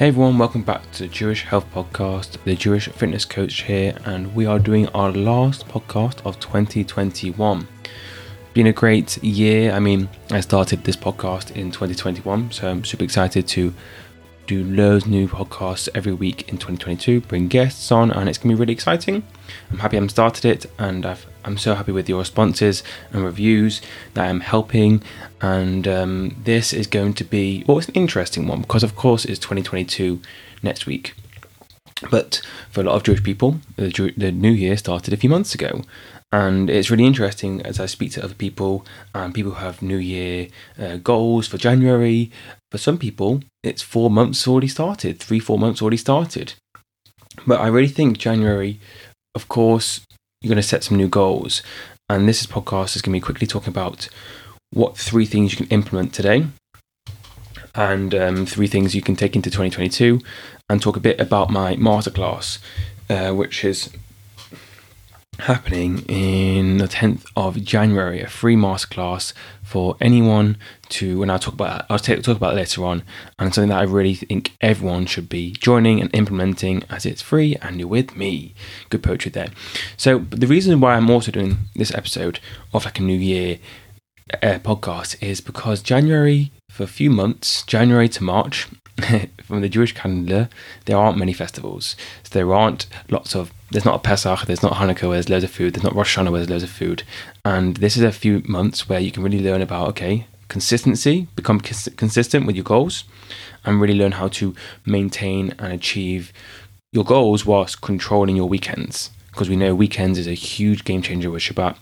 Hey everyone, welcome back to the Jewish Health Podcast. The Jewish Fitness Coach here, and we are doing our last podcast of 2021. Been a great year. I mean, I started this podcast in 2021, so I'm super excited to do loads new podcasts every week in 2022, bring guests on, and it's gonna be really exciting. I'm happy I'm started it, and i am so happy with your responses and reviews that I'm helping. And um, this is going to be well, it's an interesting one because, of course, it's 2022 next week. But for a lot of Jewish people, the, the new year started a few months ago, and it's really interesting as I speak to other people, and people who have New Year uh, goals for January. For some people, it's four months already started, three, four months already started. But I really think January, of course, you're going to set some new goals. And this podcast is going to be quickly talking about what three things you can implement today and um, three things you can take into 2022 and talk a bit about my masterclass, uh, which is happening in the 10th of January, a free masterclass for anyone to, and I'll talk about I'll talk about later on, and something that I really think everyone should be joining and implementing as it's free and you're with me. Good poetry there. So the reason why I'm also doing this episode of like a New Year uh, podcast is because January for a few months, January to March, from the Jewish calendar, there aren't many festivals. So there aren't lots of there's not a Pesach, there's not Hanukkah where there's loads of food, there's not Rosh Hashanah where there's loads of food. And this is a few months where you can really learn about, okay, consistency, become cons- consistent with your goals, and really learn how to maintain and achieve your goals whilst controlling your weekends. Because we know weekends is a huge game changer with Shabbat,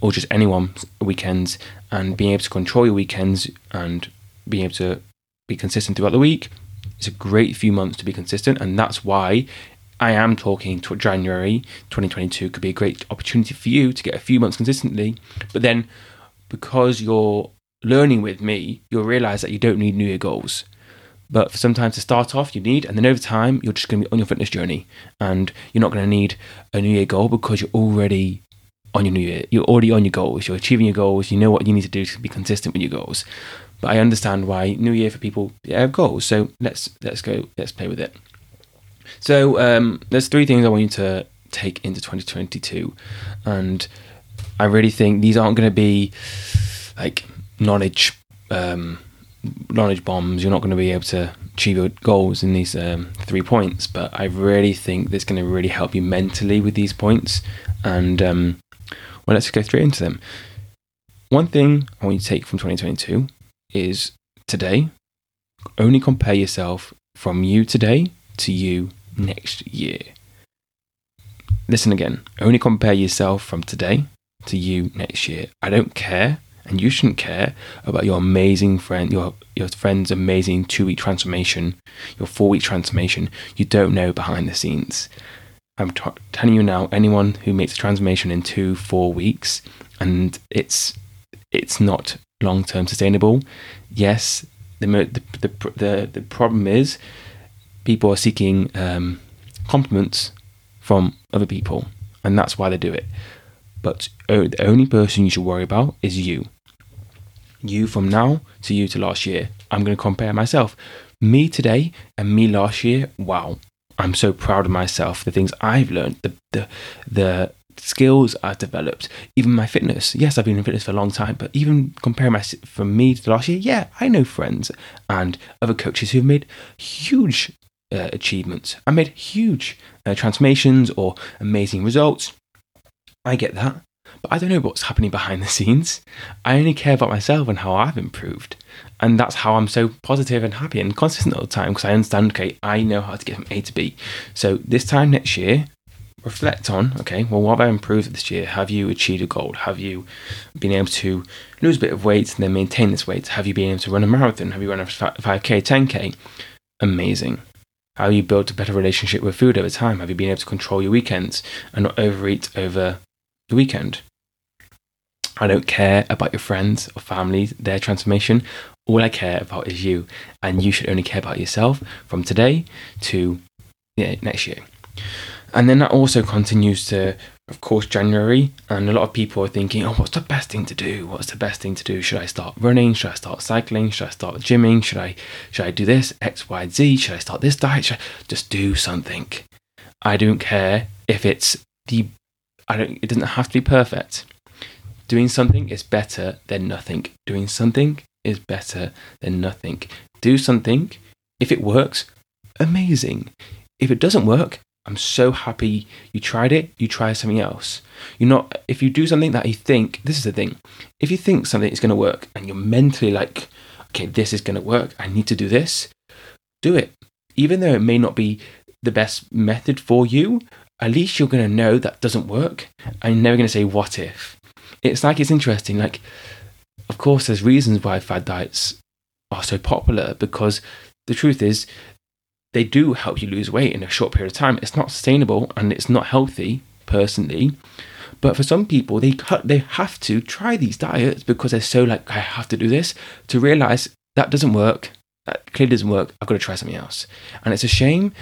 or just anyone's weekends, and being able to control your weekends and being able to be consistent throughout the week. It's a great few months to be consistent, and that's why I am talking to January 2022 could be a great opportunity for you to get a few months consistently. But then, because you're learning with me, you'll realize that you don't need New Year goals. But for sometimes to start off, you need, and then over time, you're just going to be on your fitness journey, and you're not going to need a New Year goal because you're already on your New Year. You're already on your goals. You're achieving your goals. You know what you need to do to be consistent with your goals. But I understand why New Year for people yeah, have goals. So let's let's go. Let's play with it. So um, there's three things I want you to take into 2022, and I really think these aren't going to be like knowledge um, knowledge bombs. You're not going to be able to achieve your goals in these um, three points, but I really think this going to really help you mentally with these points. And um, well, let's go straight into them. One thing I want you to take from 2022 is today. Only compare yourself from you today to you next year. Listen again. Only compare yourself from today to you next year. I don't care, and you shouldn't care about your amazing friend, your your friend's amazing two week transformation, your four week transformation. You don't know behind the scenes. I'm t- telling you now. Anyone who makes a transformation in two, four weeks, and it's it's not long term sustainable. Yes, the, the the the the problem is people are seeking um, compliments from other people, and that's why they do it. But the only person you should worry about is you. You from now to you to last year. I'm going to compare myself. Me today and me last year. Wow, I'm so proud of myself. The things I've learned, the the the skills I've developed, even my fitness. Yes, I've been in fitness for a long time, but even comparing my from me to last year, yeah, I know friends and other coaches who've made huge uh, achievements. I made huge uh, transformations or amazing results. I get that, but I don't know what's happening behind the scenes. I only care about myself and how I've improved. And that's how I'm so positive and happy and consistent all the time because I understand, okay, I know how to get from A to B. So this time next year, reflect on, okay, well, what have I improved this year? Have you achieved a goal? Have you been able to lose a bit of weight and then maintain this weight? Have you been able to run a marathon? Have you run a 5K, 10K? Amazing. How you built a better relationship with food over time? Have you been able to control your weekends and not overeat over the weekend? I don't care about your friends or family, their transformation. All I care about is you, and you should only care about yourself from today to next year. And then that also continues to of course, January, and a lot of people are thinking, oh, what's the best thing to do? What's the best thing to do? Should I start running? Should I start cycling? Should I start gymming? Should I should I do this X, Y, Z? Should I start this diet? Should I just do something? I don't care if it's the I don't it doesn't have to be perfect. Doing something is better than nothing. Doing something is better than nothing. Do something. If it works, amazing. If it doesn't work, I'm so happy you tried it. You try something else. You're not, if you do something that you think, this is the thing, if you think something is going to work and you're mentally like, okay, this is going to work, I need to do this, do it. Even though it may not be the best method for you, at least you're going to know that doesn't work and you're never going to say, what if? It's like, it's interesting. Like, of course, there's reasons why fad diets are so popular because the truth is, they do help you lose weight in a short period of time. It's not sustainable and it's not healthy, personally. But for some people, they cut, they have to try these diets because they're so like, I have to do this to realize that doesn't work. That clearly doesn't work. I've got to try something else. And it's a shame,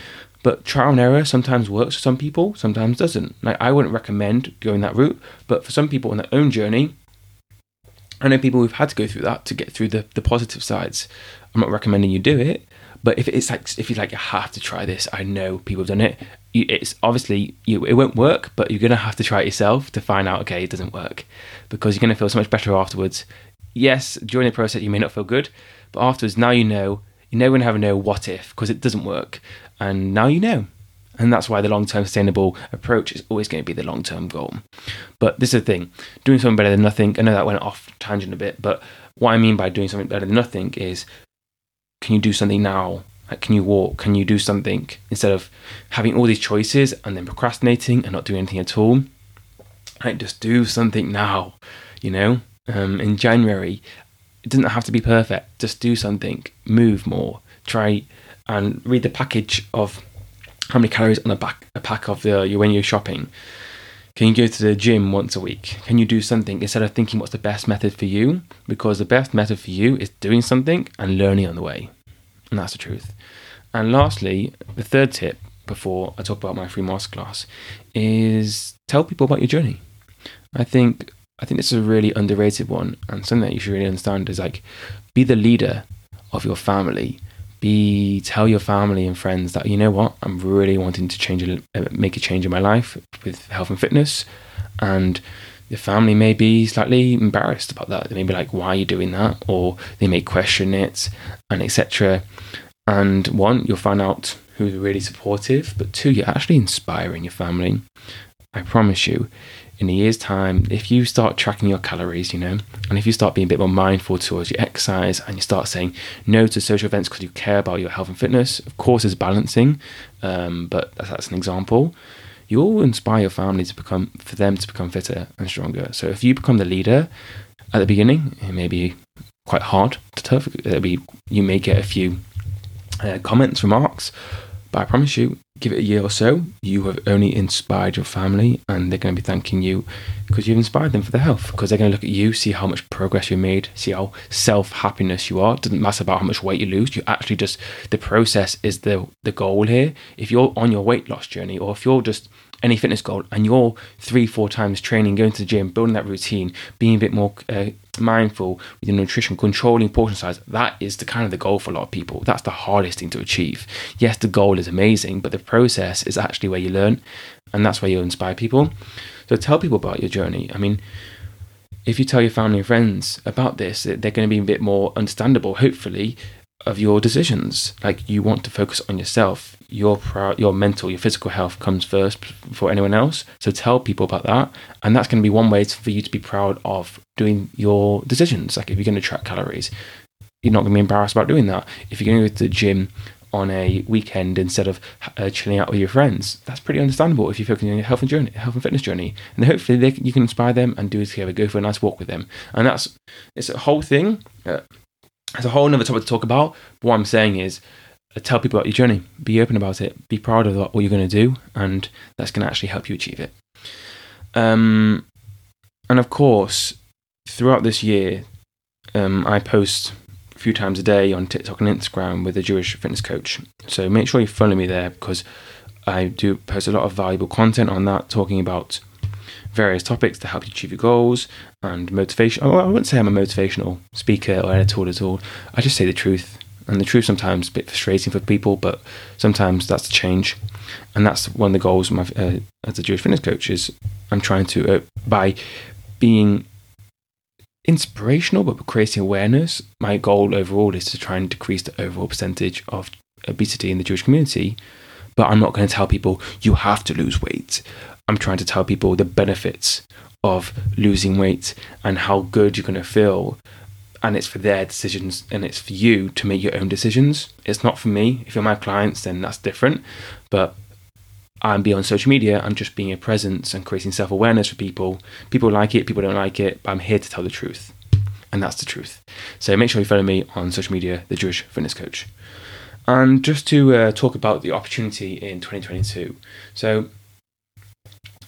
but trial and error sometimes works for some people, sometimes doesn't. Like I wouldn't recommend going that route, but for some people on their own journey, I know people who've had to go through that to get through the, the positive sides. I'm not recommending you do it, but if it's like if you like, you have to try this. I know people have done it. It's obviously you, it won't work, but you're gonna have to try it yourself to find out. Okay, it doesn't work because you're gonna feel so much better afterwards. Yes, during the process you may not feel good, but afterwards, now you know. You're never gonna have a no what if because it doesn't work, and now you know. And that's why the long term sustainable approach is always going to be the long term goal. But this is the thing doing something better than nothing. I know that went off tangent a bit, but what I mean by doing something better than nothing is can you do something now? Like, can you walk? Can you do something instead of having all these choices and then procrastinating and not doing anything at all? Like, just do something now. You know, um, in January, it doesn't have to be perfect. Just do something. Move more. Try and read the package of how many calories on a back a pack of the when you're shopping. Can you go to the gym once a week? Can you do something instead of thinking what's the best method for you? Because the best method for you is doing something and learning on the way. And that's the truth. And lastly, the third tip before I talk about my free masterclass is tell people about your journey. I think I think this is a really underrated one and something that you should really understand is like be the leader of your family be tell your family and friends that you know what? I'm really wanting to change uh, make a change in my life with health and fitness. And the family may be slightly embarrassed about that. They may be like why are you doing that? Or they may question it and etc and one you'll find out who's really supportive but two you're actually inspiring your family. I promise you in a year's time, if you start tracking your calories, you know, and if you start being a bit more mindful towards your exercise and you start saying no to social events because you care about your health and fitness, of course, it's balancing, um, but that's, that's an example. You'll inspire your family to become, for them to become fitter and stronger. So if you become the leader at the beginning, it may be quite hard to tough. It'll be, you may get a few uh, comments, remarks, but I promise you, give it a year or so, you have only inspired your family and they're going to be thanking you because you've inspired them for their health. Because they're going to look at you, see how much progress you made, see how self happiness you are. It doesn't matter about how much weight you lose. You actually just, the process is the, the goal here. If you're on your weight loss journey or if you're just any fitness goal and you're three, four times training, going to the gym, building that routine, being a bit more uh, mindful with your nutrition, controlling portion size, that is the kind of the goal for a lot of people. That's the hardest thing to achieve. Yes, the goal is amazing, but the process is actually where you learn, and that's where you inspire people. So tell people about your journey. I mean, if you tell your family and friends about this, they're going to be a bit more understandable, hopefully, of your decisions. Like you want to focus on yourself. Your your mental, your physical health comes first before anyone else. So tell people about that, and that's going to be one way for you to be proud of doing your decisions. Like if you're going to track calories, you're not going to be embarrassed about doing that. If you're going to go to the gym on a weekend instead of uh, chilling out with your friends, that's pretty understandable if you're focusing on your health and journey, health and fitness journey. And hopefully they, you can inspire them and do it together. Go for a nice walk with them, and that's it's a whole thing. Uh, it's a whole other topic to talk about. But what I'm saying is, uh, tell people about your journey. Be open about it. Be proud of what you're going to do, and that's going to actually help you achieve it. Um, and of course, throughout this year, um, I post a few times a day on TikTok and Instagram with a Jewish fitness coach. So make sure you follow me there because I do post a lot of valuable content on that, talking about various topics to help you achieve your goals and motivation. Oh, I wouldn't say I'm a motivational speaker or editor at all. I just say the truth. And the truth sometimes a bit frustrating for people, but sometimes that's the change. And that's one of the goals my, uh, as a Jewish fitness coach is I'm trying to, uh, by being inspirational but creating awareness, my goal overall is to try and decrease the overall percentage of obesity in the Jewish community. But I'm not going to tell people you have to lose weight. I'm trying to tell people the benefits of losing weight and how good you're going to feel. And it's for their decisions and it's for you to make your own decisions. It's not for me. If you're my clients, then that's different. But I'm beyond social media. I'm just being a presence and creating self awareness for people. People like it, people don't like it, but I'm here to tell the truth. And that's the truth. So make sure you follow me on social media, The Jewish Fitness Coach. And just to uh, talk about the opportunity in 2022. So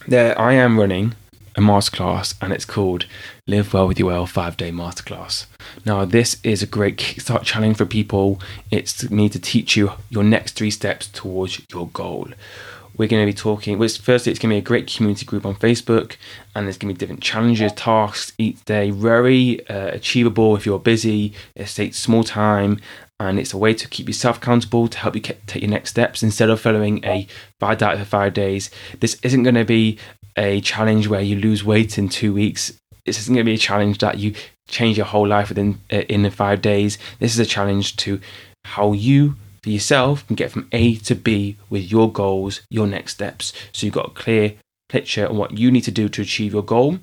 there, I am running a masterclass and it's called Live Well with Your Well 5 Day Masterclass. Now, this is a great kickstart challenge for people. It's me to teach you your next three steps towards your goal we're going to be talking. Well, firstly, it's going to be a great community group on Facebook, and there's going to be different challenges, tasks each day. Very uh, achievable if you're busy. It takes small time, and it's a way to keep yourself accountable to help you take your next steps instead of following a bad diet for five days. This isn't going to be a challenge where you lose weight in two weeks. This isn't going to be a challenge that you change your whole life within uh, in five days. This is a challenge to how you for yourself can get from A to B with your goals, your next steps. So you've got a clear picture on what you need to do to achieve your goal.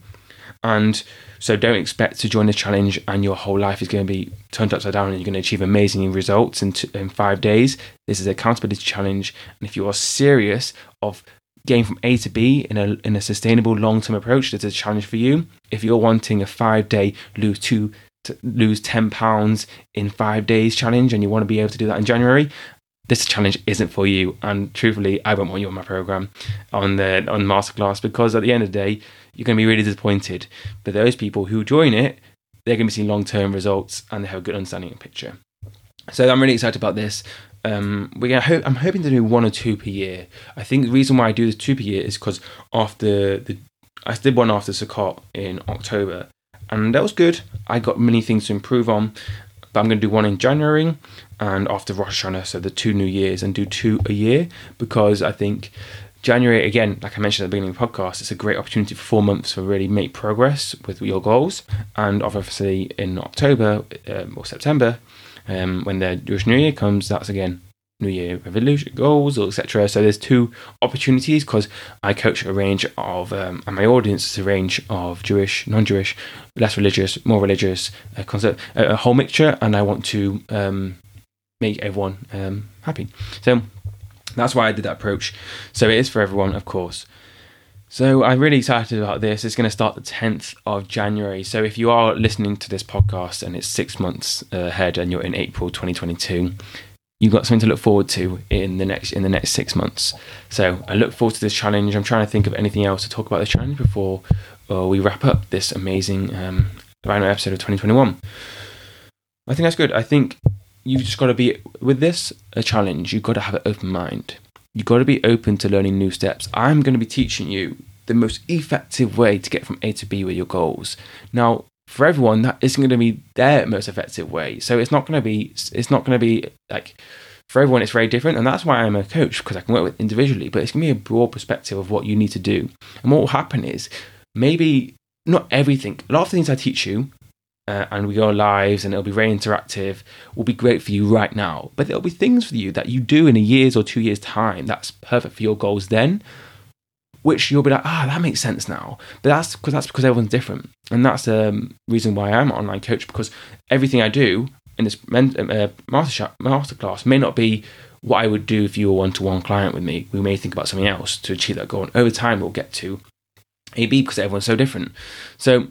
And so don't expect to join the challenge and your whole life is going to be turned upside down and you're going to achieve amazing results in, t- in five days. This is a accountability challenge. And if you are serious of getting from A to B in a, in a sustainable long term approach, this is a challenge for you. If you're wanting a five day lose two lose 10 pounds in five days challenge and you want to be able to do that in January, this challenge isn't for you. And truthfully, I won't want you on my program on the on masterclass because at the end of the day, you're going to be really disappointed. But those people who join it, they're going to be seeing long term results and they have a good understanding of picture. So I'm really excited about this. Um, we're gonna I'm hoping to do one or two per year. I think the reason why I do this two per year is because after the I did one after Sukkot in October, and that was good. I got many things to improve on, but I'm going to do one in January and after Rosh Hashanah, so the two New Years, and do two a year because I think January, again, like I mentioned at the beginning of the podcast, it's a great opportunity for four months to really make progress with your goals. And obviously in October um, or September, um, when the Jewish New Year comes, that's again New Year resolution goals, etc. So there's two opportunities because I coach a range of, um, and my audience is a range of Jewish, non-Jewish, less religious, more religious, a, concept, a whole mixture, and I want to um, make everyone um, happy. So that's why I did that approach. So it is for everyone, of course. So I'm really excited about this. It's going to start the 10th of January. So if you are listening to this podcast and it's six months ahead and you're in April 2022, you've got something to look forward to in the next in the next six months. So I look forward to this challenge. I'm trying to think of anything else to talk about this challenge before uh, we wrap up this amazing um, episode of 2021. I think that's good. I think you've just got to be with this a challenge. You've got to have an open mind. You've got to be open to learning new steps. I'm going to be teaching you the most effective way to get from A to B with your goals. Now, for everyone that isn't going to be their most effective way so it's not going to be it's not going to be like for everyone it's very different and that's why i'm a coach because i can work with individually but it's going to be a broad perspective of what you need to do and what will happen is maybe not everything a lot of things i teach you uh, and we go lives and it'll be very interactive will be great for you right now but there'll be things for you that you do in a year's or two years time that's perfect for your goals then which you'll be like, ah, that makes sense now. But that's because that's because everyone's different, and that's the um, reason why I'm an online coach because everything I do in this men- uh, master masterclass may not be what I would do if you were one to one client with me. We may think about something else to achieve that goal, and over time we'll get to A B because everyone's so different. So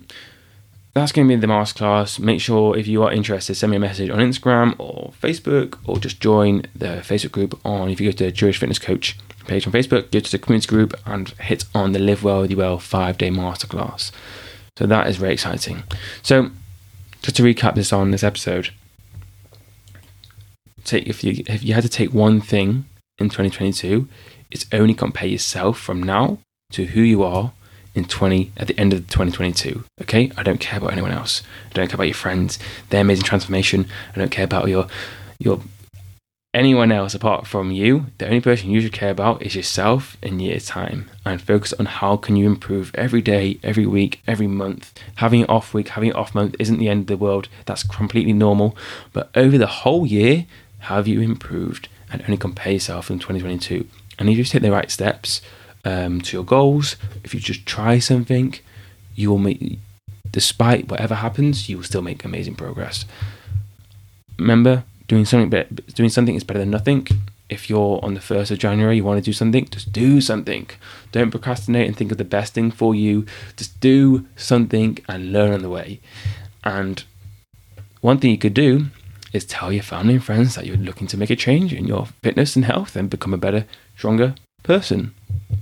that's going to be the masterclass. Make sure if you are interested, send me a message on Instagram or Facebook, or just join the Facebook group on. If you go to Jewish Fitness Coach page on Facebook, go to the community group and hit on the Live Well with You Well five day masterclass. So that is very exciting. So just to recap this on this episode, take if you if you had to take one thing in 2022, it's only compare yourself from now to who you are in 20 at the end of 2022. Okay, I don't care about anyone else. I don't care about your friends, their amazing transformation. I don't care about your your anyone else apart from you. The only person you should care about is yourself in year's time, and focus on how can you improve every day, every week, every month. Having an off week, having an off month isn't the end of the world. That's completely normal. But over the whole year, have you improved? And only compare yourself in 2022. And if you just take the right steps um, to your goals, if you just try something, you will make, despite whatever happens, you will still make amazing progress. Remember, doing something better, doing something is better than nothing. If you're on the first of January, you want to do something, just do something. Don't procrastinate and think of the best thing for you. Just do something and learn on the way. And one thing you could do is tell your family and friends that you're looking to make a change in your fitness and health and become a better, stronger person.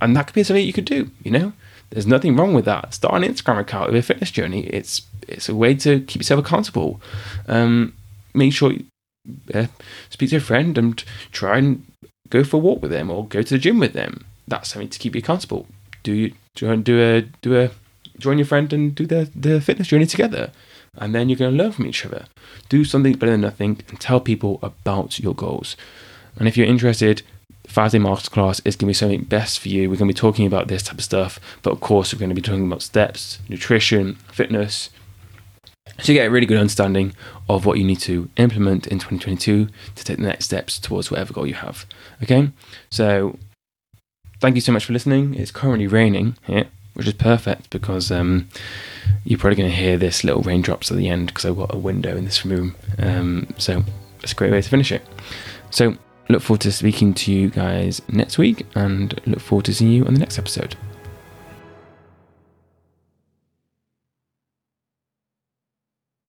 And that could be something you could do, you know? There's nothing wrong with that. Start an Instagram account of a fitness journey. It's it's a way to keep yourself accountable. Um, make sure you uh, speak to a friend and try and go for a walk with them or go to the gym with them. That's something to keep you accountable. Do you join do a do a join your friend and do the the fitness journey together? and then you're going to learn from each other. Do something better than nothing and tell people about your goals. And if you're interested, Five Day Masterclass is going to be something best for you. We're going to be talking about this type of stuff, but of course, we're going to be talking about steps, nutrition, fitness. So you get a really good understanding of what you need to implement in 2022 to take the next steps towards whatever goal you have. Okay, so thank you so much for listening. It's currently raining here, which is perfect because um, you're probably going to hear this little raindrops at the end because I've got a window in this room. Um, so it's a great way to finish it. So look forward to speaking to you guys next week and look forward to seeing you on the next episode.